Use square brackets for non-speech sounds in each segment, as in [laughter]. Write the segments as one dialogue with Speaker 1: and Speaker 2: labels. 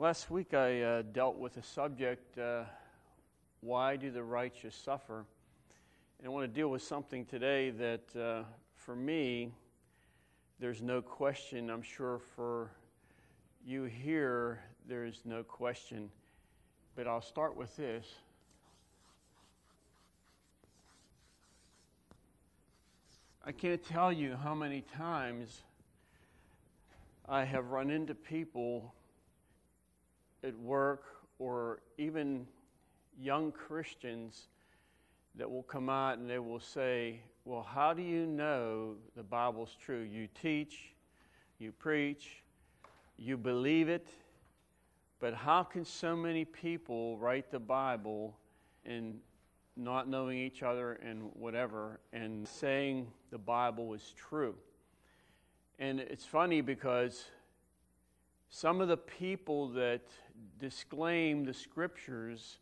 Speaker 1: Last week I uh, dealt with the subject uh, why do the righteous suffer? And I want to deal with something today that uh, for me, there's no question. I'm sure for you here, there's no question. But I'll start with this. I can't tell you how many times I have run into people at work or even young Christians that will come out and they will say, Well, how do you know the Bible's true? You teach, you preach, you believe it, but how can so many people write the Bible and not knowing each other and whatever and saying the Bible is true? And it's funny because some of the people that disclaim the scriptures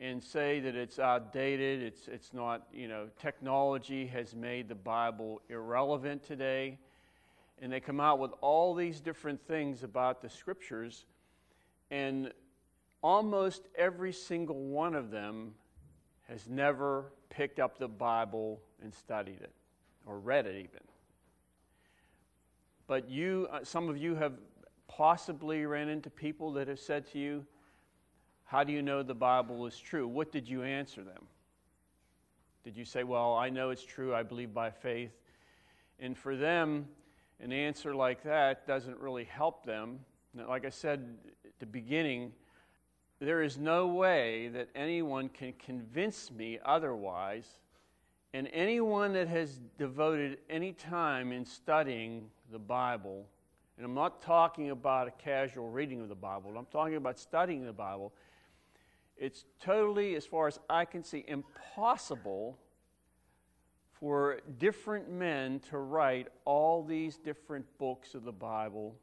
Speaker 1: and say that it's outdated, it's, it's not, you know, technology has made the Bible irrelevant today. And they come out with all these different things about the scriptures, and almost every single one of them has never picked up the Bible and studied it or read it even. But you, uh, some of you have possibly ran into people that have said to you, How do you know the Bible is true? What did you answer them? Did you say, Well, I know it's true, I believe by faith? And for them, an answer like that doesn't really help them. Like I said at the beginning, there is no way that anyone can convince me otherwise. And anyone that has devoted any time in studying the Bible and I'm not talking about a casual reading of the Bible, I'm talking about studying the Bible. It's totally, as far as I can see, impossible for different men to write all these different books of the Bible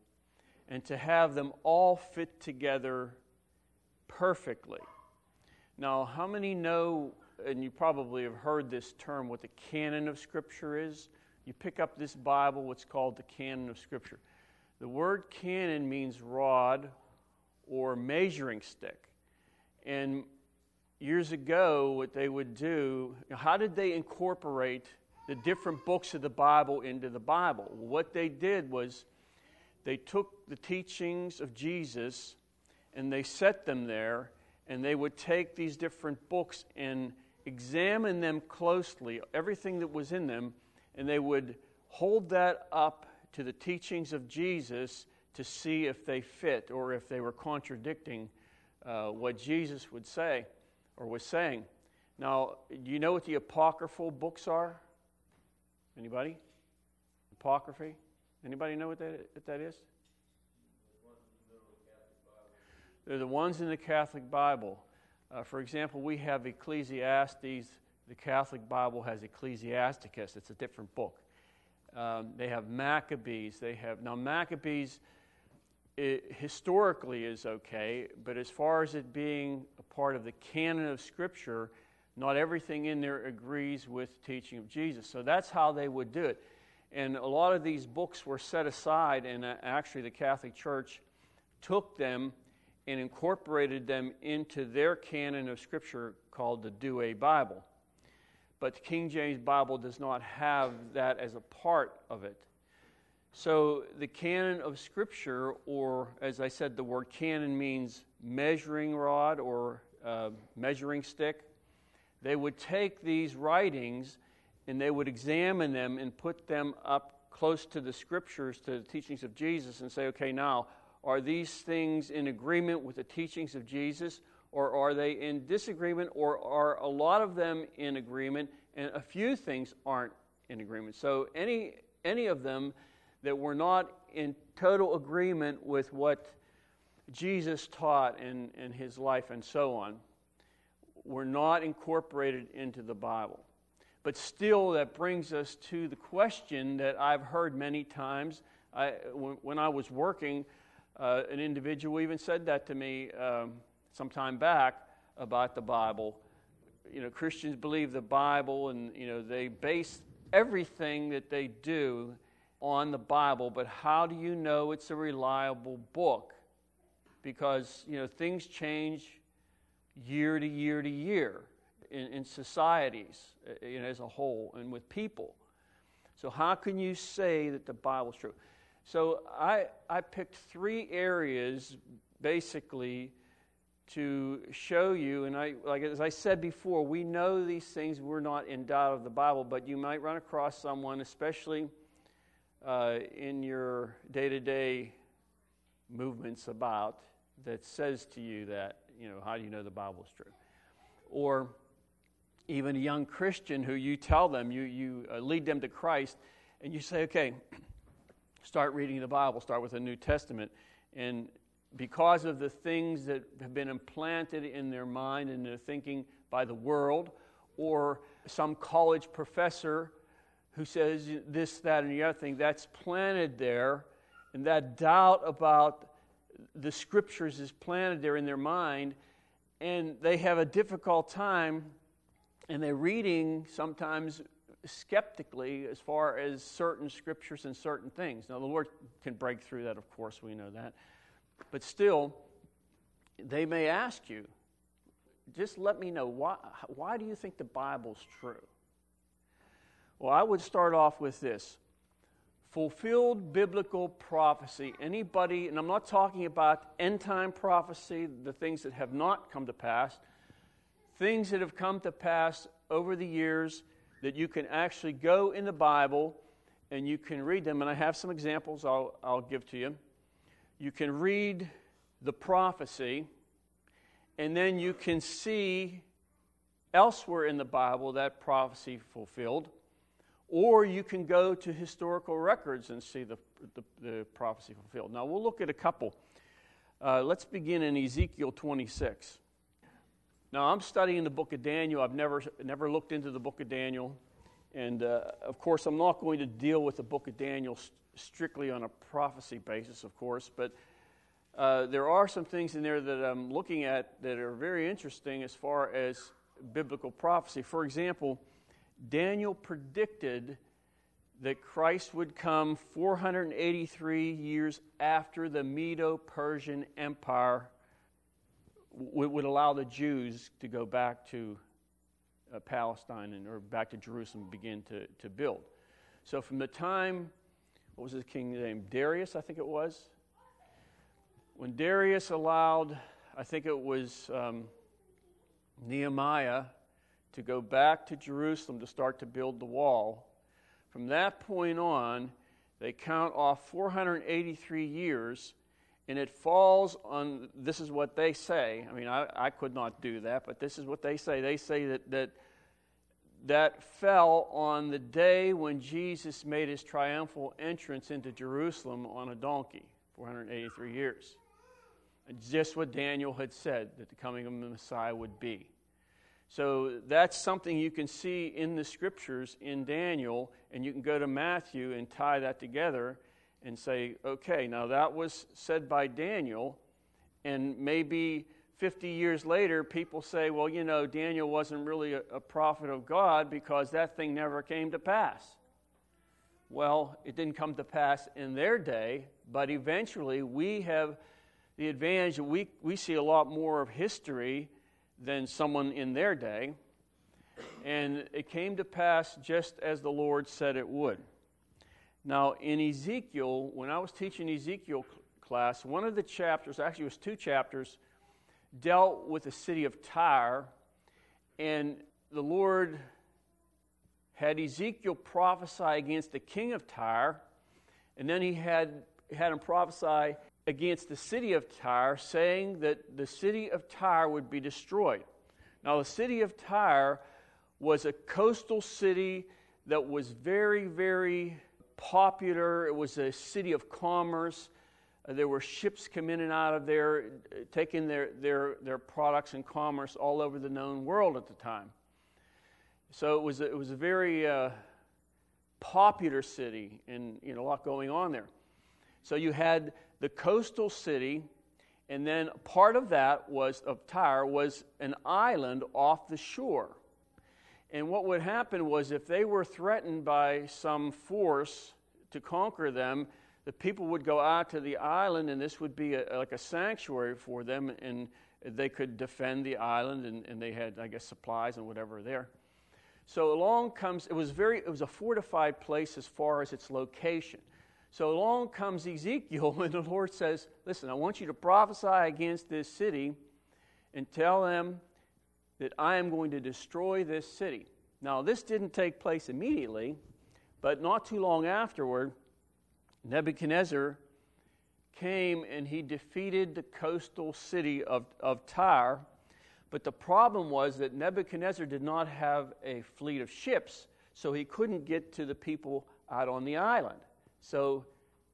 Speaker 1: and to have them all fit together perfectly. Now, how many know, and you probably have heard this term, what the canon of Scripture is? You pick up this Bible, what's called the canon of Scripture. The word canon means rod or measuring stick. And years ago, what they would do, how did they incorporate the different books of the Bible into the Bible? What they did was they took the teachings of Jesus and they set them there, and they would take these different books and examine them closely, everything that was in them, and they would hold that up to the teachings of Jesus to see if they fit or if they were contradicting uh, what Jesus would say or was saying. Now, do you know what the apocryphal books are? Anybody? Apocrypha? Anybody know what that, what that is? They're the ones in the Catholic Bible. Uh, for example, we have Ecclesiastes. The Catholic Bible has Ecclesiasticus. It's a different book. Um, they have Maccabees. They have now Maccabees it, historically is okay, but as far as it being a part of the canon of Scripture, not everything in there agrees with the teaching of Jesus. So that's how they would do it. And a lot of these books were set aside, and uh, actually the Catholic Church took them and incorporated them into their canon of Scripture called the Douay Bible but the King James Bible does not have that as a part of it. So the canon of Scripture, or as I said, the word canon means measuring rod or uh, measuring stick. They would take these writings and they would examine them and put them up close to the Scriptures, to the teachings of Jesus, and say, okay, now, are these things in agreement with the teachings of Jesus? Or are they in disagreement, or are a lot of them in agreement, and a few things aren't in agreement? So, any, any of them that were not in total agreement with what Jesus taught in, in his life and so on were not incorporated into the Bible. But still, that brings us to the question that I've heard many times. I, when, when I was working, uh, an individual even said that to me. Um, some time back about the Bible. You know, Christians believe the Bible and, you know, they base everything that they do on the Bible, but how do you know it's a reliable book? because you know things change year to year to year in, in societies uh, you know, as a whole and with people. So how can you say that the Bible is true? So I, I picked three areas basically to show you, and I, like as I said before, we know these things. We're not in doubt of the Bible, but you might run across someone, especially uh, in your day-to-day movements about, that says to you that, you know, how do you know the Bible is true? Or even a young Christian who you tell them, you, you uh, lead them to Christ, and you say, okay, [clears throat] start reading the Bible, start with the New Testament. And because of the things that have been implanted in their mind and their thinking by the world, or some college professor who says this, that, and the other thing, that's planted there, and that doubt about the scriptures is planted there in their mind, and they have a difficult time, and they're reading sometimes skeptically as far as certain scriptures and certain things. Now, the Lord can break through that, of course, we know that. But still, they may ask you, just let me know why, why do you think the Bible's true? Well, I would start off with this fulfilled biblical prophecy. Anybody, and I'm not talking about end time prophecy, the things that have not come to pass, things that have come to pass over the years that you can actually go in the Bible and you can read them. And I have some examples I'll, I'll give to you you can read the prophecy, and then you can see elsewhere in the Bible that prophecy fulfilled. Or you can go to historical records and see the, the, the prophecy fulfilled. Now, we'll look at a couple. Uh, let's begin in Ezekiel 26. Now, I'm studying the book of Daniel. I've never, never looked into the book of Daniel. And uh, of course, I'm not going to deal with the book of Daniel strictly on a prophecy basis, of course, but uh, there are some things in there that I'm looking at that are very interesting as far as biblical prophecy. For example, Daniel predicted that Christ would come 483 years after the Medo Persian Empire w- would allow the Jews to go back to uh, Palestine and, or back to Jerusalem begin to, to build. So, from the time what was his king's name? Darius, I think it was. When Darius allowed, I think it was um, Nehemiah, to go back to Jerusalem to start to build the wall, from that point on, they count off 483 years, and it falls on this is what they say. I mean, I, I could not do that, but this is what they say. They say that, that that fell on the day when Jesus made his triumphal entrance into Jerusalem on a donkey, 483 years. Just what Daniel had said that the coming of the Messiah would be. So that's something you can see in the scriptures in Daniel, and you can go to Matthew and tie that together and say, okay, now that was said by Daniel, and maybe 50 years later, people say, well, you know, Daniel wasn't really a, a, prophet of God because that thing never came to pass. Well, it didn't come to pass in their day, but eventually we have the advantage that we, we see a lot more of history than someone in their day. And it came to pass just as the Lord said it would. Now, in Ezekiel, when I was teaching Ezekiel class, one of the chapters, actually, it was two chapters dealt with the city of Tyre, and the Lord had Ezekiel prophesy against the king of Tyre, and then he had, had him prophesy against the city of Tyre, saying that the city of Tyre would be destroyed. Now, the city of Tyre was a coastal city that was very, very popular. It was a city of commerce. Uh, there were ships coming in and out of there, uh, taking their, their, their products and commerce all over the known world at the time. So it was it was a very uh, popular city and you know, a lot going on there. So you had the coastal city, and then part of that was of Tyre was an island off the shore. And what would happen was if they were threatened by some force to conquer them, the people would go out to the island, and this would be a, like a sanctuary for them, and they could defend the island, and, and they had, I guess, supplies and whatever there. So along comes, it was very, it was a fortified place as far as its location. So along comes Ezekiel, [laughs] and the Lord says, Listen, I want you to prophesy against this city and tell them that I am going to destroy this city. Now, this didn't take place immediately, but not too long afterward, Nebuchadnezzar came and he defeated the coastal city of, of Tyre. But the problem was that Nebuchadnezzar did not have a fleet of ships, so he couldn't get to the people out on the island. So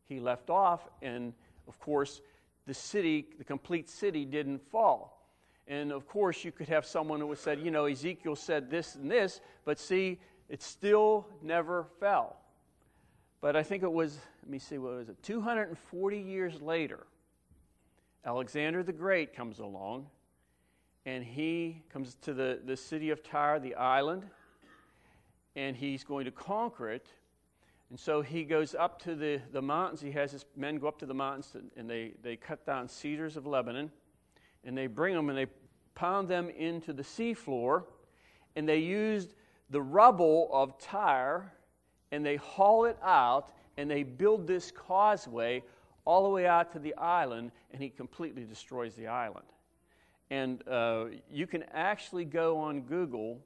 Speaker 1: he left off, and of course, the city, the complete city, didn't fall. And of course, you could have someone who would said, you know, Ezekiel said this and this, but see, it still never fell. But I think it was, let me see, what was it? 240 years later, Alexander the Great comes along, and he comes to the, the city of Tyre, the island, and he's going to conquer it. And so he goes up to the, the mountains. He has his men go up to the mountains, and they, they cut down cedars of Lebanon and they bring them and they pound them into the seafloor, and they used the rubble of Tyre and they haul it out and they build this causeway all the way out to the island, and he completely destroys the island. And uh, you can actually go on Google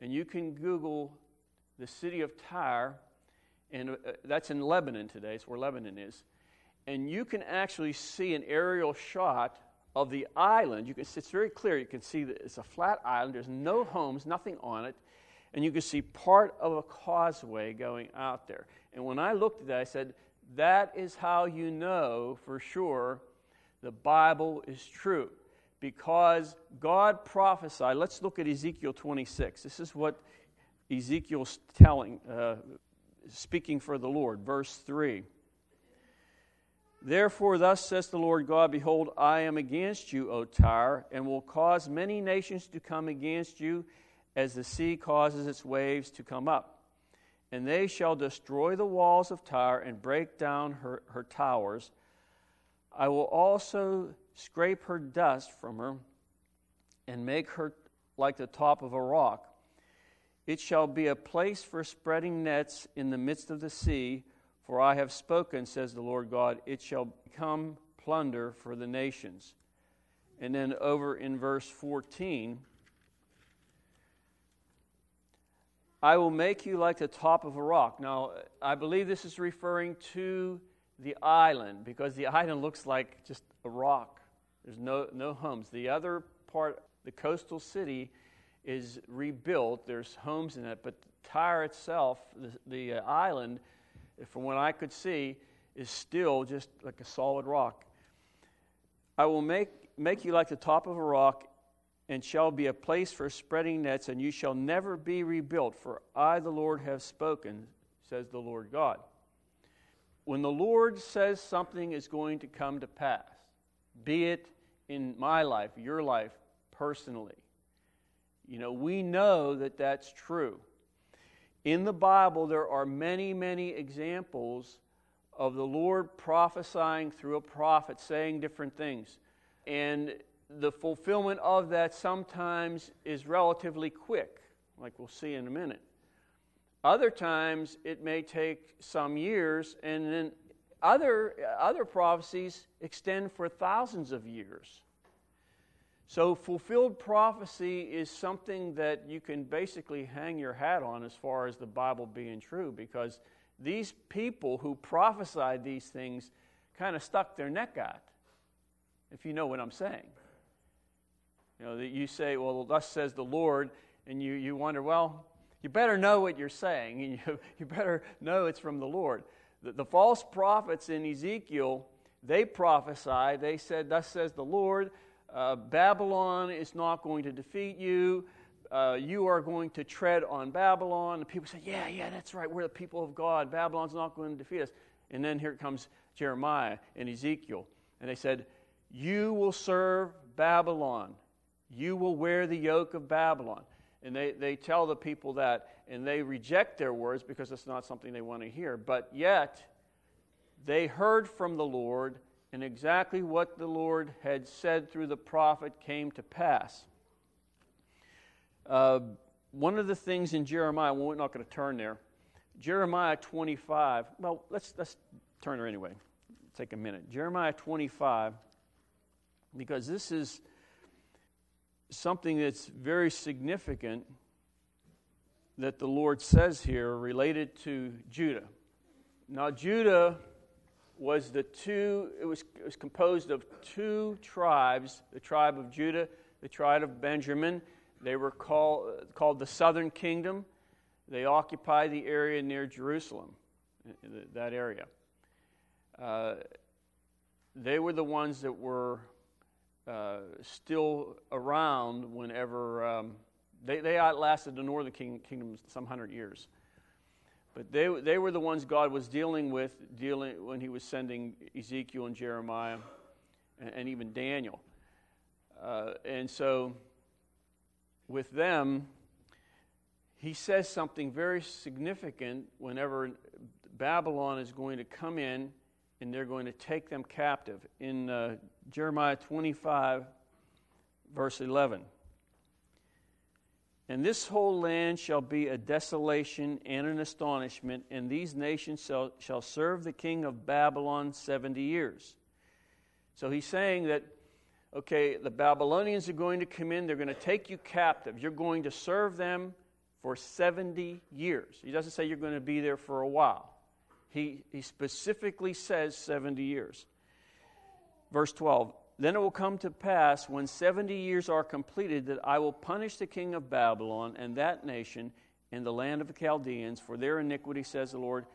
Speaker 1: and you can Google the city of Tyre, and uh, that's in Lebanon today, it's where Lebanon is. And you can actually see an aerial shot of the island, you can, it's very clear. You can see that it's a flat island. There's no homes, nothing on it. And you can see part of a causeway going out there. And when I looked at that, I said, that is how you know for sure the Bible is true. Because God prophesied. Let's look at Ezekiel 26. This is what Ezekiel's telling, uh, speaking for the Lord. Verse 3. Therefore, thus says the Lord God Behold, I am against you, O Tyre, and will cause many nations to come against you, as the sea causes its waves to come up. And they shall destroy the walls of Tyre and break down her, her towers. I will also scrape her dust from her and make her like the top of a rock. It shall be a place for spreading nets in the midst of the sea for I have spoken, says the Lord God, it shall become plunder for the nations. And then over in verse 14, I will make you like the top of a rock. Now, I believe this is referring to the island because the island looks like just a rock. There's no, no homes. The other part, the coastal city, is rebuilt. There's homes in it, but Tyre itself, the, the uh, island, from what I could see, is still just like a solid rock. I will make, make you like the top of a rock, and shall be a place for spreading nets, and you shall never be rebuilt, for I, the Lord, have spoken, says the Lord God. When the Lord says something is going to come to pass, be it in my life, your life, personally, you know, we know that that's true. In the Bible, there are many, many examples of the Lord prophesying through a prophet, saying different things. And the fulfillment of that sometimes is relatively quick, like we'll see in a minute. Other times, it may take some years, and then other, other prophecies extend for thousands of years. So, fulfilled prophecy is something that you can basically hang your hat on as far as the Bible being true because these people who prophesied these things kind of stuck their neck out, if you know what I'm saying. You know, that you say, well, thus says the Lord, and you, you wonder, well, you better know what you're saying, and [laughs] you, you better know it's from the Lord. The, the false prophets in Ezekiel, they prophesied, they said, thus says the Lord uh, Babylon is not going to defeat you. Uh, you are going to tread on Babylon. And people say, Yeah, yeah, that's right. We're the people of God. Babylon's not going to defeat us. And then here comes Jeremiah and Ezekiel. And they said, You will serve Babylon. You will wear the yoke of Babylon. And they, they tell the people that, and they reject their words because it's not something they want to hear. But yet, they heard from the Lord, and exactly what the Lord had said through the prophet came to pass. Uh, one of the things in Jeremiah, well, we're not going to turn there. Jeremiah 25, well, let's, let's turn there anyway. Take a minute. Jeremiah 25, because this is something that's very significant that the Lord says here related to Judah. Now, Judah was the two, it was, it was composed of two tribes the tribe of Judah, the tribe of Benjamin. They were called, called the southern kingdom. They occupied the area near Jerusalem, that area. Uh, they were the ones that were uh, still around whenever um, they, they outlasted the northern king, kingdom some hundred years. But they, they were the ones God was dealing with dealing when he was sending Ezekiel and Jeremiah and, and even Daniel. Uh, and so with them, he says something very significant whenever Babylon is going to come in and they're going to take them captive. In uh, Jeremiah 25, verse 11. And this whole land shall be a desolation and an astonishment, and these nations shall, shall serve the king of Babylon 70 years. So he's saying that, okay, the Babylonians are going to come in, they're going to take you captive. You're going to serve them for 70 years. He doesn't say you're going to be there for a while, he, he specifically says 70 years. Verse 12 then it will come to pass when 70 years are completed that I will punish the king of Babylon and that nation in the land of the Chaldeans for their iniquity, says the Lord,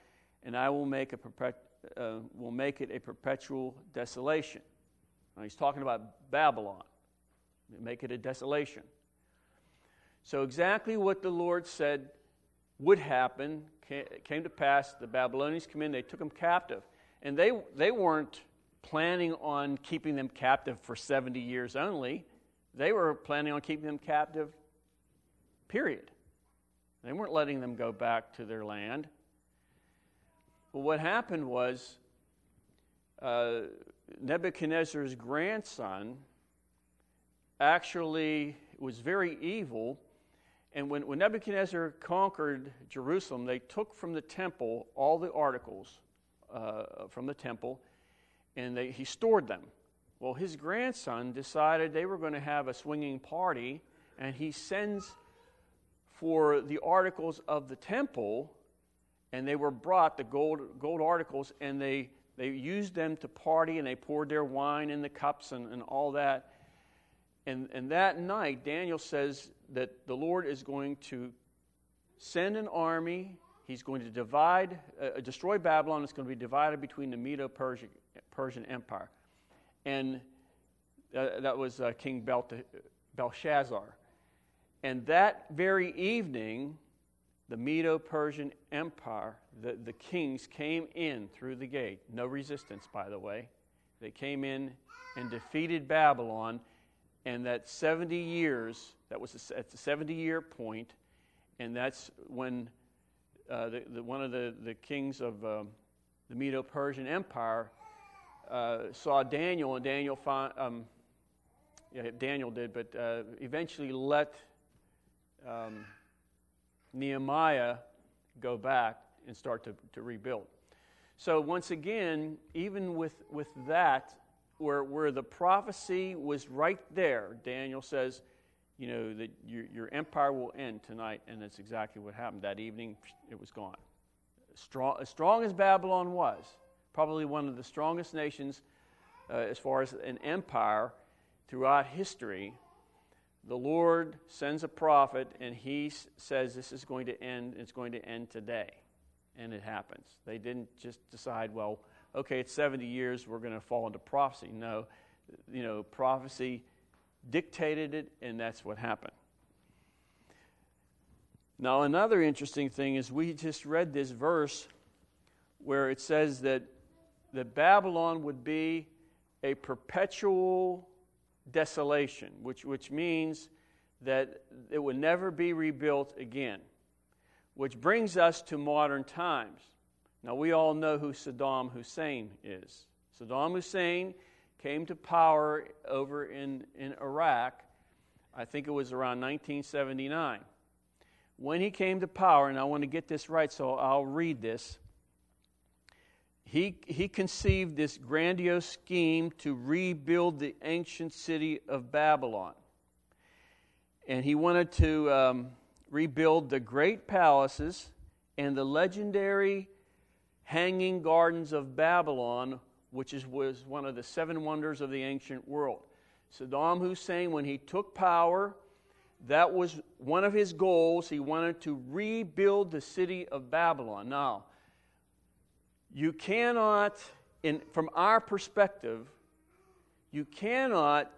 Speaker 1: and I will make, a perpet- uh, will make it a perpetual desolation. Now he's talking about Babylon. Make it a desolation. So, exactly what the Lord said would happen came to pass. The Babylonians come in, they took them captive. And they, they weren't planning on keeping them captive for 70 years only. They were planning on keeping them captive, period. They weren't letting them go back to their land. But what happened was uh, Nebuchadnezzar's grandson actually was very evil. And when, when Nebuchadnezzar conquered Jerusalem, they took from the temple all the articles uh, from the temple and they, he stored them. Well, his grandson decided they were going to have a swinging party, and he sends for the articles of the temple, and they were brought, the gold, gold articles, and they, they used them to party, and they poured their wine in the cups and, and all that. And, and that night, Daniel says that the Lord is going to send an army. He's going to divide, uh, destroy Babylon. It's going to be divided between the Medo Persian Persian Empire. And uh, that was uh, King Belshazzar. And that very evening, the Medo Persian Empire, the, the kings came in through the gate. No resistance, by the way. They came in and defeated Babylon. And that 70 years, that was at the 70 year point, and that's when uh, the, the, one of the, the kings of um, the Medo Persian Empire uh, saw Daniel, and Daniel found, um, yeah, Daniel did, but uh, eventually let um, Nehemiah go back and start to, to rebuild. So once again, even with, with that, where, where the prophecy was right there, Daniel says, you know, that your, your empire will end tonight, and that's exactly what happened. That evening, it was gone. Strong, as strong as Babylon was, probably one of the strongest nations uh, as far as an empire throughout history. The Lord sends a prophet, and he says this is going to end. It's going to end today, and it happens. They didn't just decide, well, okay, it's 70 years, we're going to fall into prophecy. No, you know, prophecy dictated it, and that's what happened. Now, another interesting thing is we just read this verse where it says that that Babylon would be a perpetual desolation, which, which means that it would never be rebuilt again. Which brings us to modern times. Now, we all know who Saddam Hussein is. Saddam Hussein came to power over in, in Iraq, I think it was around 1979. When he came to power, and I want to get this right, so I'll read this. He, he conceived this grandiose scheme to rebuild the ancient city of Babylon. And he wanted to um, rebuild the great palaces and the legendary hanging gardens of Babylon, which is, was one of the seven wonders of the ancient world. Saddam Hussein, when he took power, that was one of his goals. He wanted to rebuild the city of Babylon. Now, you cannot, in, from our perspective, you cannot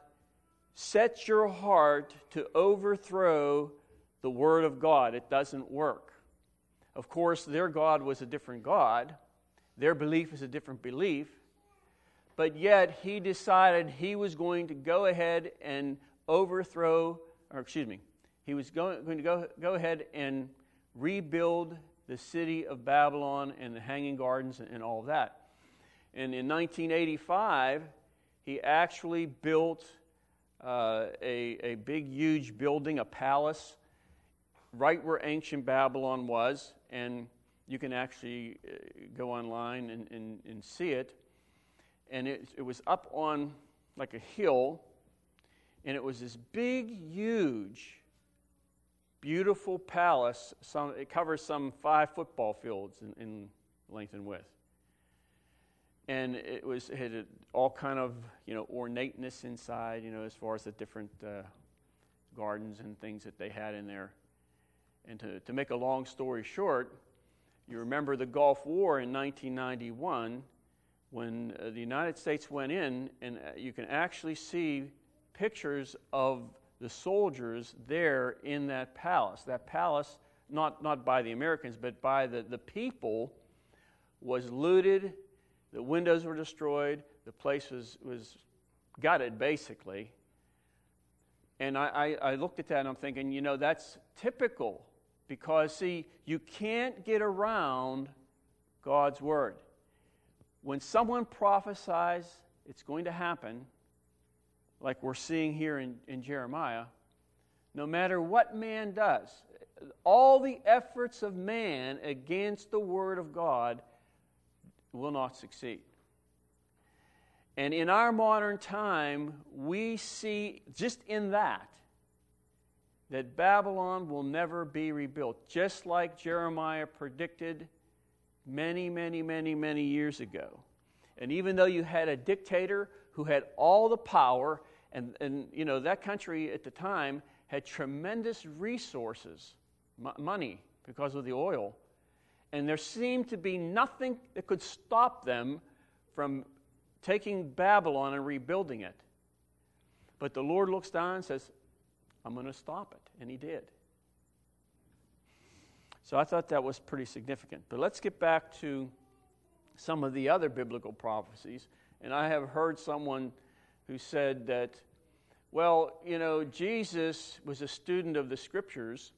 Speaker 1: set your heart to overthrow the Word of God. It doesn't work. Of course, their God was a different God, their belief is a different belief, but yet he decided he was going to go ahead and overthrow, or excuse me, he was going, going to go, go ahead and rebuild the city of Babylon and the Hanging Gardens and, all of that. And in 1985, he actually built uh, a, a big, huge building, a palace, right where ancient Babylon was and you can actually uh, go online and, and, and see it. And it, it was up on like a hill, and it was this big, huge, beautiful palace. Some, it covers some five football fields in, in length and width. And it was it had all kind of you know ornateness inside, you know, as far as the different uh, gardens and things that they had in there. And to, to make a long story short, you remember the Gulf War in 1991 when uh, the United States went in, and uh, you can actually see pictures of the soldiers there in that palace. That palace, not, not by the Americans, but by the, the people, was looted, the windows were destroyed, the place was, was gutted basically. And I, I, I looked at that and I'm thinking, you know, that's typical because, see, you can't get around God's word. When someone prophesies it's going to happen, like we're seeing here in, in Jeremiah, no matter what man does, all the efforts of man against the word of God will not succeed. And in our modern time, we see just in that that Babylon will never be rebuilt, just like Jeremiah predicted many, many, many, many years ago. And even though you had a dictator who had all the power, and, and you know, that country at the time had tremendous resources, m- money, because of the oil, and there seemed to be nothing that could stop them from taking Babylon and rebuilding it. But the Lord looks down and says, I'm going to stop it. And he did. So I thought that was pretty significant. But let's get back to some of the other biblical prophecies. And I have heard someone who said that, well, you know, Jesus was a student of the scriptures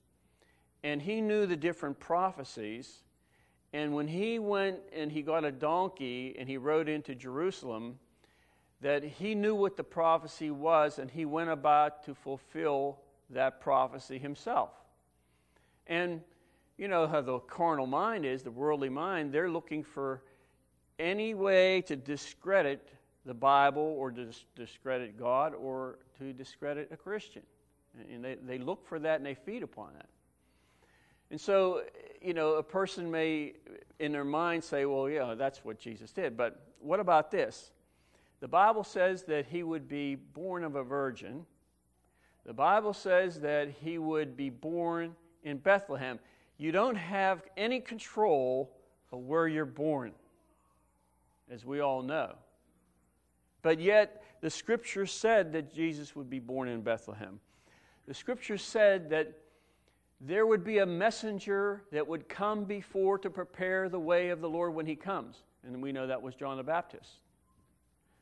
Speaker 1: and he knew the different prophecies. And when he went and he got a donkey and he rode into Jerusalem, that he knew what the prophecy was and he went about to fulfill that prophecy himself. And you know how the carnal mind is, the worldly mind, they're looking for any way to discredit the Bible or to discredit God or to discredit a Christian. And they, they look for that and they feed upon that. And so, you know, a person may, in their mind, say, well, yeah, that's what Jesus did. But what about this? The Bible says that he would be born of a virgin. The Bible says that he would be born in Bethlehem. You don't have any control of where you're born, as we all know. But yet, the scripture said that Jesus would be born in Bethlehem. The scripture said that there would be a messenger that would come before to prepare the way of the Lord when he comes. And we know that was John the Baptist.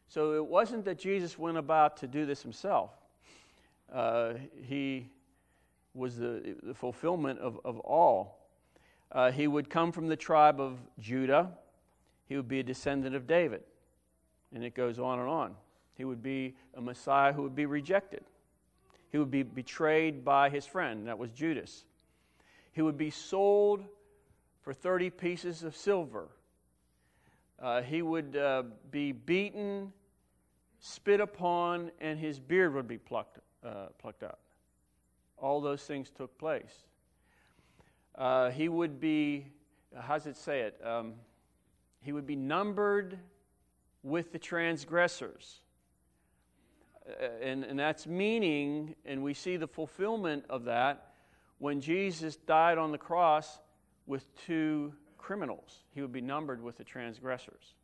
Speaker 1: So it wasn't that Jesus went about to do this himself. Uh, he was the, the fulfillment of, of all. Uh, he would come from the tribe of Judah. He would be a descendant of David. And it goes on and on. He would be a Messiah who would be rejected. He would be betrayed by his friend, that was Judas. He would be sold for 30 pieces of silver. Uh, he would uh, be beaten, spit upon, and his beard would be plucked, uh, plucked out. All those things took place. Uh, he would be, how does it say it? Um, he would be numbered with the transgressors. Uh, and, and that's meaning, and we see the fulfillment of that when Jesus died on the cross with two criminals. He would be numbered with the transgressors.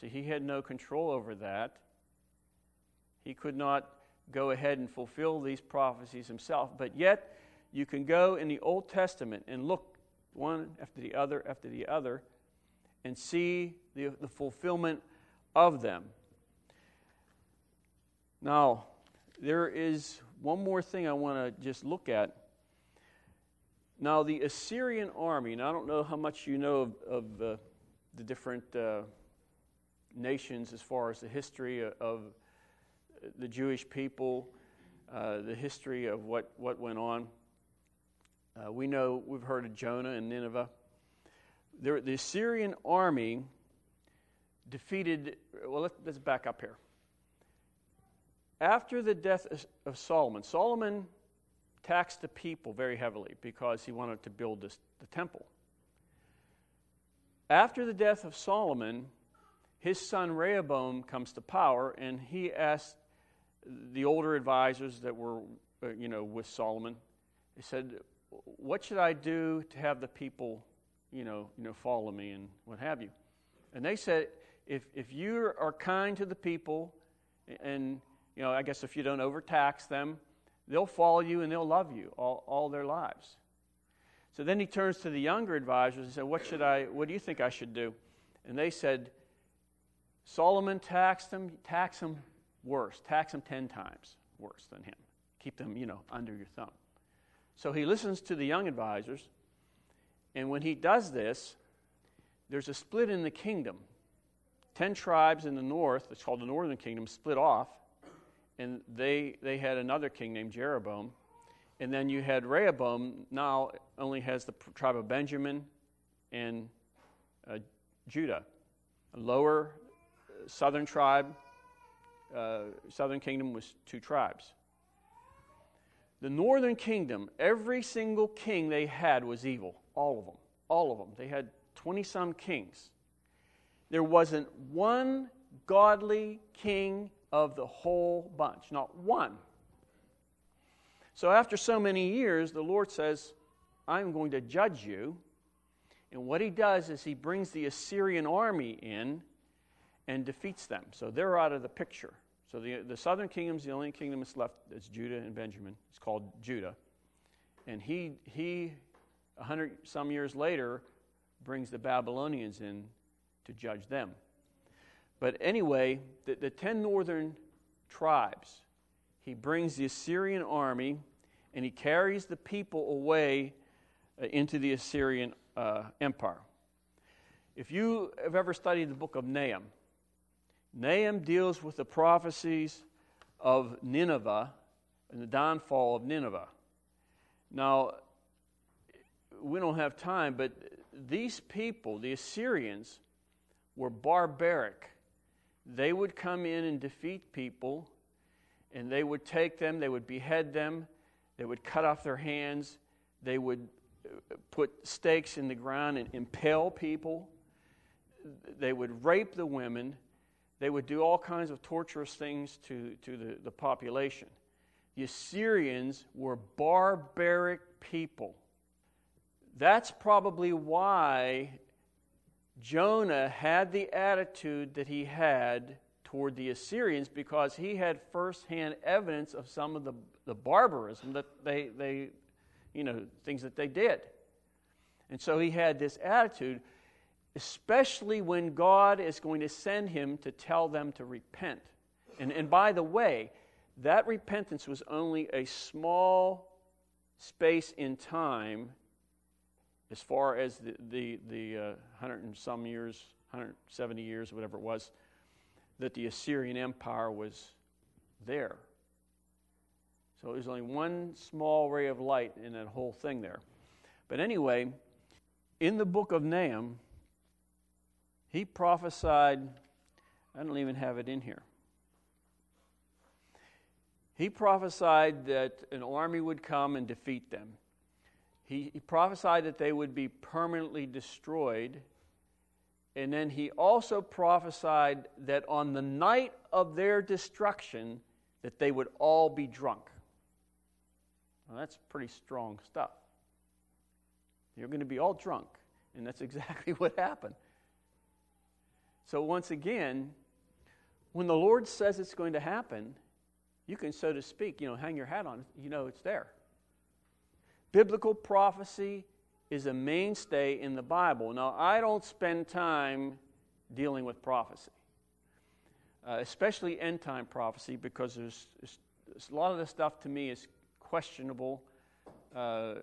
Speaker 1: See, he had no control over that. He could not go ahead and fulfill these prophecies himself. But yet, you can go in the Old Testament and look one after the other after the other and see the, the fulfillment of them. Now, there is one more thing I want to just look at. Now, the Assyrian army, and I don't know how much you know of, of uh, the different uh, nations as far as the history of the Jewish people, uh, the history of what, what went on. Uh, we know, we've heard of Jonah and Nineveh. There, the Assyrian army defeated, well, let, let's back up here. After the death of Solomon, Solomon taxed the people very heavily because he wanted to build this, the temple. After the death of Solomon, his son Rehoboam comes to power, and he asked the older advisors that were, uh, you know, with Solomon. He said, "What should I do to have the people, you know, you know, follow me and what have you?" And they said, "If if you are kind to the people, and you know, I guess if you don't overtax them, they'll follow you and they'll love you all, all their lives." So then he turns to the younger advisors and said, "What should I? What do you think I should do?" And they said, "Solomon taxed them. Tax them worse. Tax them 10 times worse than him. Keep them, you know, under your thumb. So he listens to the young advisors, and when he does this, there's a split in the kingdom. Ten tribes in the north, it's called the northern kingdom, split off, and they, they had another king named Jeroboam. And then you had Rehoboam, now only has the tribe of Benjamin and uh, Judah. A lower uh, southern tribe uh, southern kingdom was two tribes. The northern kingdom, every single king they had was evil. All of them. All of them. They had 20 some kings. There wasn't one godly king of the whole bunch. Not one. So after so many years, the Lord says, I'm going to judge you. And what he does is he brings the Assyrian army in and defeats them. So they're out of the picture. So the, the southern kingdom's the only kingdom that's left. It's Judah and Benjamin. It's called Judah. And he, he, a hundred some years later, brings the Babylonians in to judge them. But anyway, the, the ten northern tribes, he brings the Assyrian army and he carries the people away uh, into the Assyrian uh, empire. If you have ever studied the book of Nahum, Nahum deals with the prophecies of Nineveh and the downfall of Nineveh. Now, we don't have time, but these people, the Assyrians, were barbaric. They would come in and defeat people, and they would take them, they would behead them, they would cut off their hands, they would uh, put stakes in the ground and impale people, they would rape the women they would do all kinds of torturous things to, to the, the population. The Assyrians were barbaric people. That's probably why Jonah had the attitude that he had toward the Assyrians because he had firsthand evidence of some of the, the barbarism that they, they, you know, things that they did. And so he had this attitude especially when God is going to send him to tell them to repent. And, and by the way, that repentance was only a small space in time as far as the, the, the uh, 100 and some years, 170 years, whatever it was, that the Assyrian Empire was there. So there's only one small ray of light in that whole thing there. But anyway, in the book of Nahum, he prophesied, I don't even have it in here. He prophesied that an army would come and defeat them. He, he prophesied that they would be permanently destroyed. And then he also prophesied that on the night of their destruction, that they would all be drunk. Well, that's pretty strong stuff. You're going to be all drunk. And that's [laughs] exactly what happened. So, once again, when the Lord says it's going to happen, you can, so to speak, you know, hang your hat on it. You know it's there. Biblical prophecy is a mainstay in the Bible. Now, I don't spend time dealing with prophecy, uh, especially end time prophecy, because there's, there's, there's, a lot of the stuff to me is questionable, uh,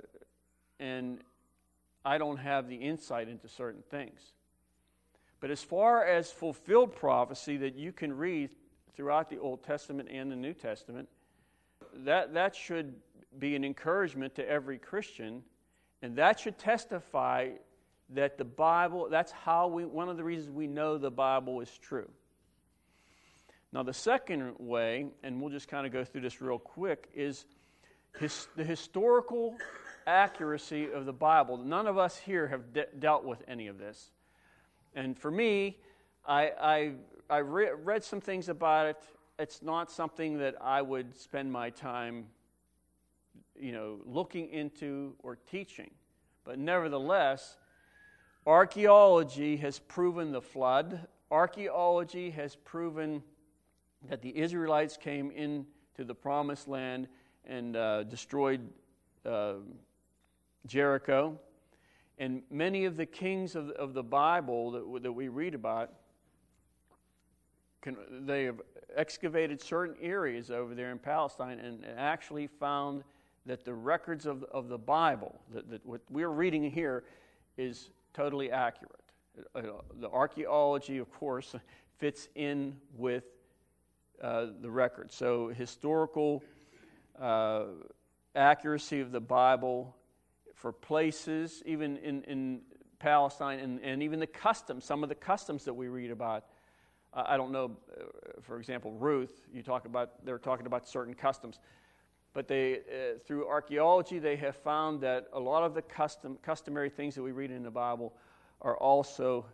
Speaker 1: and I don't have the insight into certain things. But as far as fulfilled prophecy that you can read throughout the Old Testament and the New Testament, that, that should be an encouragement to every Christian, and that should testify that the Bible, that's how we, one of the reasons we know the Bible is true. Now, the second way, and we'll just kind of go through this real quick, is his, the historical accuracy of the Bible. None of us here have de- dealt with any of this. And for me, I, I, I re- read some things about it. It's not something that I would spend my time you know, looking into or teaching. But nevertheless, archaeology has proven the flood. Archaeology has proven that the Israelites came into the promised land and uh, destroyed uh, Jericho. And many of the kings of, of the Bible that, that we read about, can, they have excavated certain areas over there in Palestine and actually found that the records of, of the Bible, that, that what we're reading here, is totally accurate. Uh, the archaeology, of course, fits in with uh, the record. So, historical uh, accuracy of the Bible for places, even in, in Palestine, and, and even the customs, some of the customs that we read about. I don't know, uh, for example, Ruth, you talk about, they're talking about certain customs. But they, uh, through archaeology, they have found that a lot of the custom, customary things that we read in the Bible are also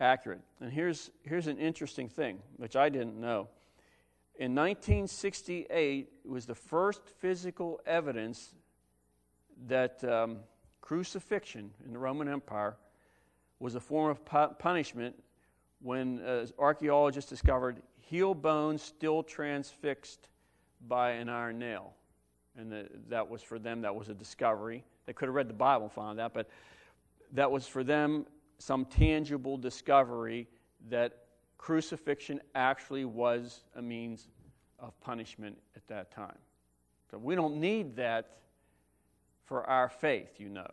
Speaker 1: accurate. And here's, here's an interesting thing, which I didn't know. In 1968 it was the first physical evidence that um, crucifixion in the Roman Empire was a form of pu- punishment when uh, archaeologists discovered heel bones still transfixed by an iron nail and that was for them, that was a discovery. They could have read the Bible and found that, but that was for them some tangible discovery that crucifixion actually was a means of punishment at that time. So we don't need that for our faith, you know.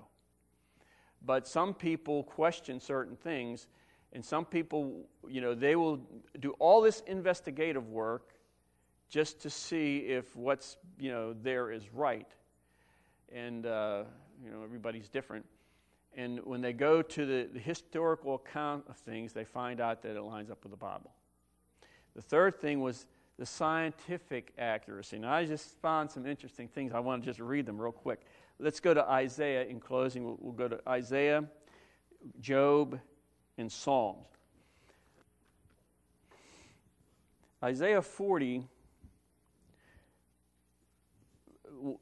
Speaker 1: But some people question certain things, and some people, you know, they will do all this investigative work just to see if what's you know there is right. And uh, you know everybody's different. And when they go to the, the, historical account of things they find out that it lines up with the bible. The third thing was the scientific accuracy. Now i just found some interesting things. I want to just read them real quick. Let's go to isaiah in closing. We'll, we'll go to isaiah job and psalms. Isaiah 40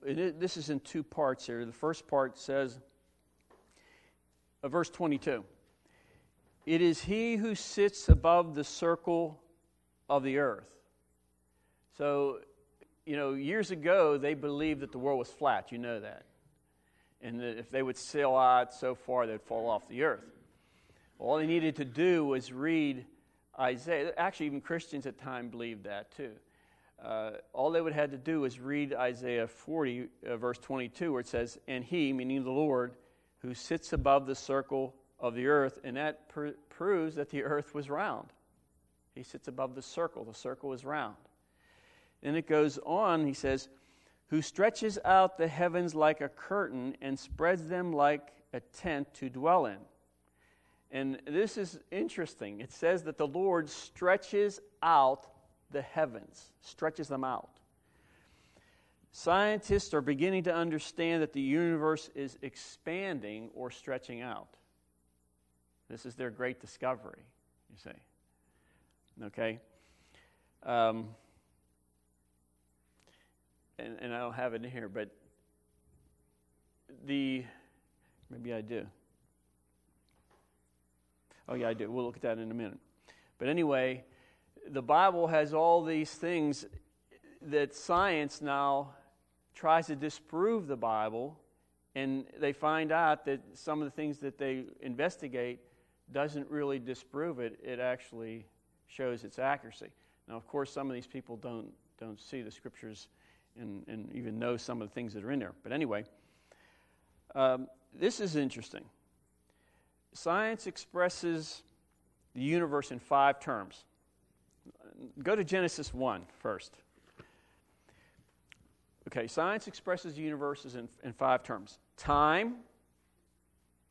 Speaker 1: this is in two parts here. The first part says, uh, verse 22 It is he who sits above the circle of the earth. So, you know, years ago, they believed that the world was flat. You know that. And that if they would sail out so far, they'd fall off the earth. All they needed to do was read Isaiah. Actually, even Christians at times believed that too uh, all they would have to do is read Isaiah 40, uh, verse 22, where it says, And he, meaning the Lord, who sits above the circle of the earth, and that pr- proves that the earth was round. He sits above the circle, the circle is round. Then it goes on, he says, who stretches out the heavens like a curtain and spreads them like a tent to dwell in. And this is interesting. It says that the Lord stretches out the heavens, stretches them out. Scientists are beginning to understand that the universe is expanding or stretching out. This is their great discovery, you see. Okay? Um, and, and I don't have it in here, but the, maybe I do. Oh, yeah, I do. We'll look at that in a minute. But anyway, the Bible has all these things that science now tries to disprove the Bible, and they find out that some of the things that they investigate doesn't really disprove it, it actually shows its accuracy. Now, of course, some of these people don't, don't see the scriptures and, and even know some of the things that are in there. But anyway, um, this is interesting. Science expresses the universe in five terms. Go to Genesis 1 first. Okay, science expresses the universe in, in five terms time,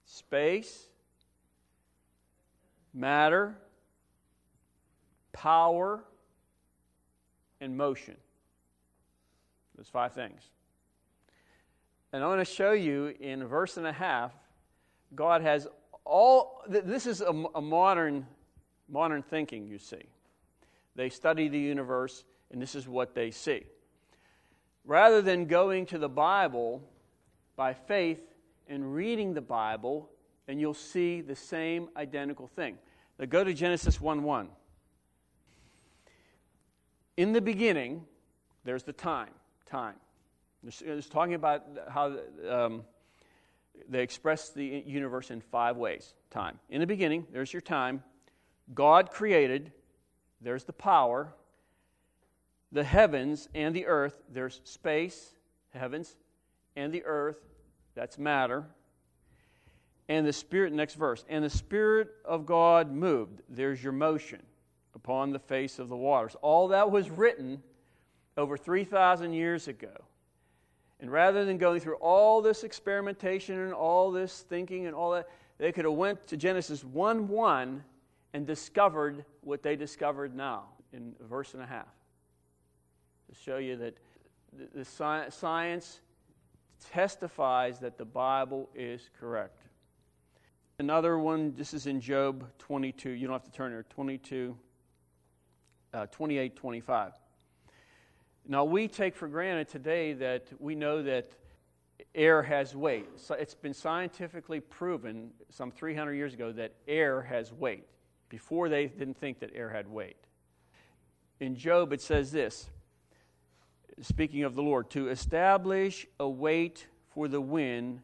Speaker 1: space, matter, power, and motion. Those five things. And I want to show you in a verse and a half, God has all, this is a, a modern, modern thinking, you see. They study the universe, and this is what they see. Rather than going to the Bible by faith and reading the Bible, and you'll see the same identical thing. Now go to Genesis 1 1. In the beginning, there's the time time. It's talking about how um, they express the universe in five ways time. In the beginning, there's your time. God created, there's the power. The heavens and the earth, there's space, heavens, and the earth, that's matter. And the Spirit, next verse, and the Spirit of God moved, there's your motion upon the face of the waters. All that was written over 3,000 years ago. And rather than going through all this experimentation and all this thinking and all that, they could have went to Genesis 1 1 and discovered what they discovered now in a verse and a half. To show you that the, the sci- science testifies that the Bible is correct. Another one, this is in Job 22. You don't have to turn there. 22, uh, 28, 25. Now, we take for granted today that we know that air has weight. So it's been scientifically proven some 300 years ago that air has weight. Before they didn't think that air had weight. In Job, it says this speaking of the Lord, to establish a weight for the wind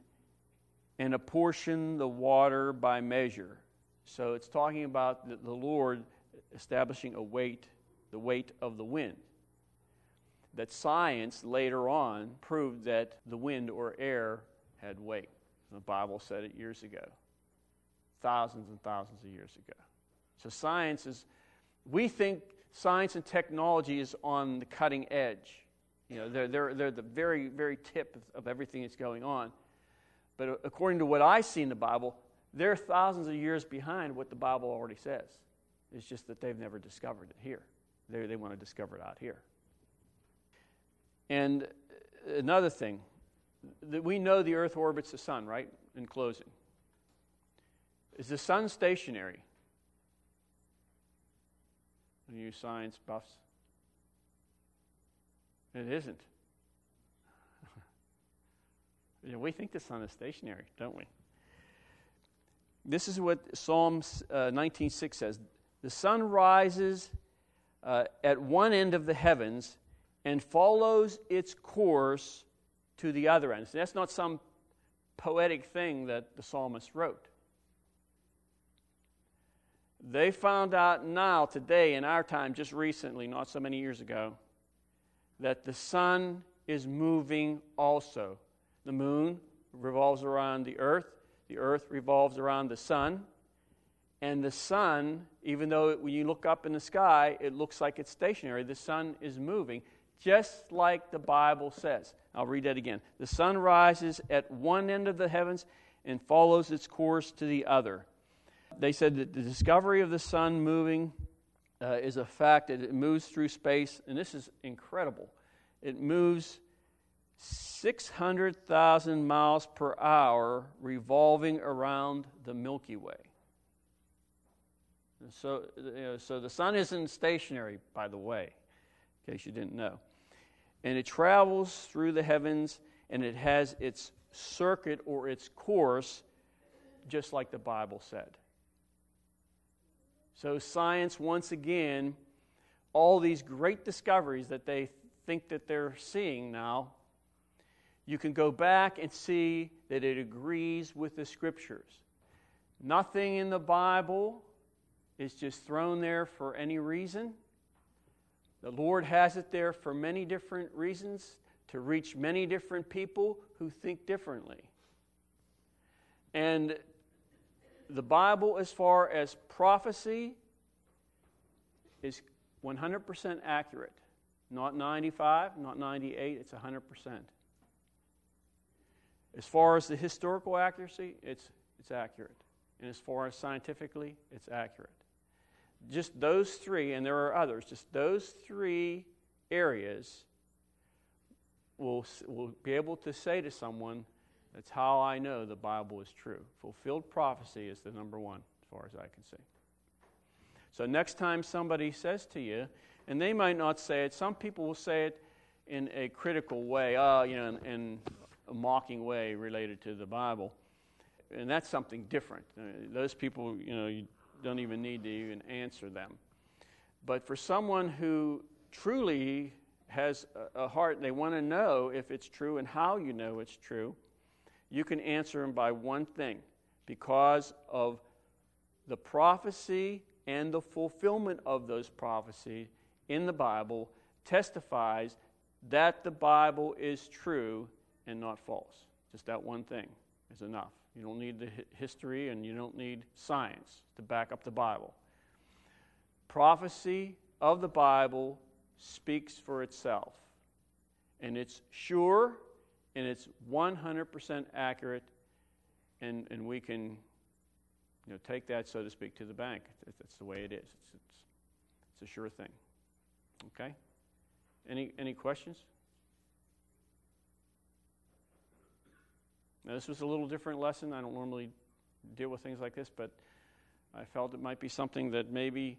Speaker 1: and apportion the water by measure. So it's talking about the, Lord establishing a weight, the weight of the wind that science later on proved that the wind or air had weight. The Bible said it years ago, thousands and thousands of years ago. So science is, we think science and technology is on the cutting edge. You know, they're, they're, they're the very, very tip of, of everything that's going on. But according to what I see in the Bible, they're thousands of years behind what the Bible already says. It's just that they've never discovered it here. They, they want to discover it out here. And uh, another thing, that we know the earth orbits the sun, right? In closing. Is the sun stationary? You science buffs? It isn't. [laughs] we think the sun is stationary, don't we? This is what Psalm uh, 19.6 says. The sun rises uh, at one end of the heavens and follows its course to the other end. So that's not some poetic thing that the psalmist wrote. They found out now, today, in our time, just recently, not so many years ago, that the sun is moving also. The moon revolves around the earth, the earth revolves around the sun. And the sun, even though when you look up in the sky, it looks like it's stationary, the sun is moving, just like the Bible says. I'll read that again. The sun rises at one end of the heavens and follows its course to the other. They said that the discovery of the sun moving uh, is a fact that it moves through space, and this is incredible. It moves 600,000 miles per hour revolving around the Milky Way. So, you know, so the sun isn't stationary, by the way, in case you didn't know. And it travels through the heavens and it has its circuit or its course just like the Bible said. So, science, once again, all these great discoveries that they think that they're seeing now, you can go back and see that it agrees with the scriptures. Nothing in the Bible is just thrown there for any reason. The Lord has it there for many different reasons to reach many different people who think differently. And the Bible, as far as prophecy, is 100% accurate. Not 95, not 98, it's 100%. As far as the historical accuracy, it's, it's accurate. And as far as scientifically, it's accurate. Just those three, and there are others, just those three areas will, will be able to say to someone, that's how I know the Bible is true. Fulfilled prophecy is the number one, as far as I can see. So, next time somebody says to you, and they might not say it, some people will say it in a critical way, uh, you know, in, in a mocking way related to the Bible. And that's something different. Uh, those people, you know, you don't even need to even answer them. But for someone who truly has a heart, they want to know if it's true and how you know it's true, you can answer them by one thing because of the prophecy and the fulfillment of those prophecies in the Bible testifies that the Bible is true and not false. Just that one thing is enough. You don't need the history and you don't need science to back up the Bible. Prophecy of the Bible speaks for itself. And it's sure and it's 100% accurate, and, and we can you know, take that, so to speak, to the bank. That's the way it is. It's, it's, it's a sure thing. Okay? Any, any questions? Now, this was a little different lesson. I don't normally deal with things like this, but I felt it might be something that maybe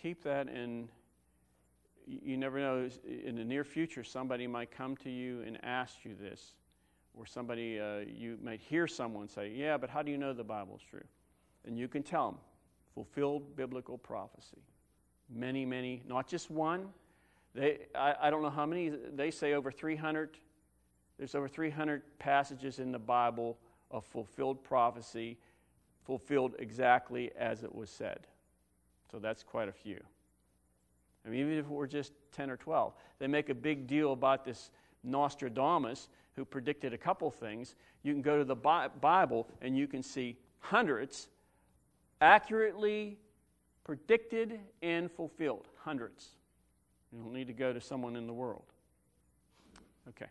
Speaker 1: keep that and you never know in the near future somebody might come to you and ask you this or somebody uh, you might hear someone say yeah but how do you know the bible is true? And you can tell them fulfilled biblical prophecy. Many many not just one. They I, I don't know how many they say over 300 there's over 300 passages in the bible of fulfilled prophecy fulfilled exactly as it was said. So that's quite a few Mean, even if were just 10 or 12. They make a big deal about this Nostradamus who predicted a couple things. You can go to the Bible and you can see hundreds accurately predicted and fulfilled. Hundreds. You don't need to go to someone in the world. Okay.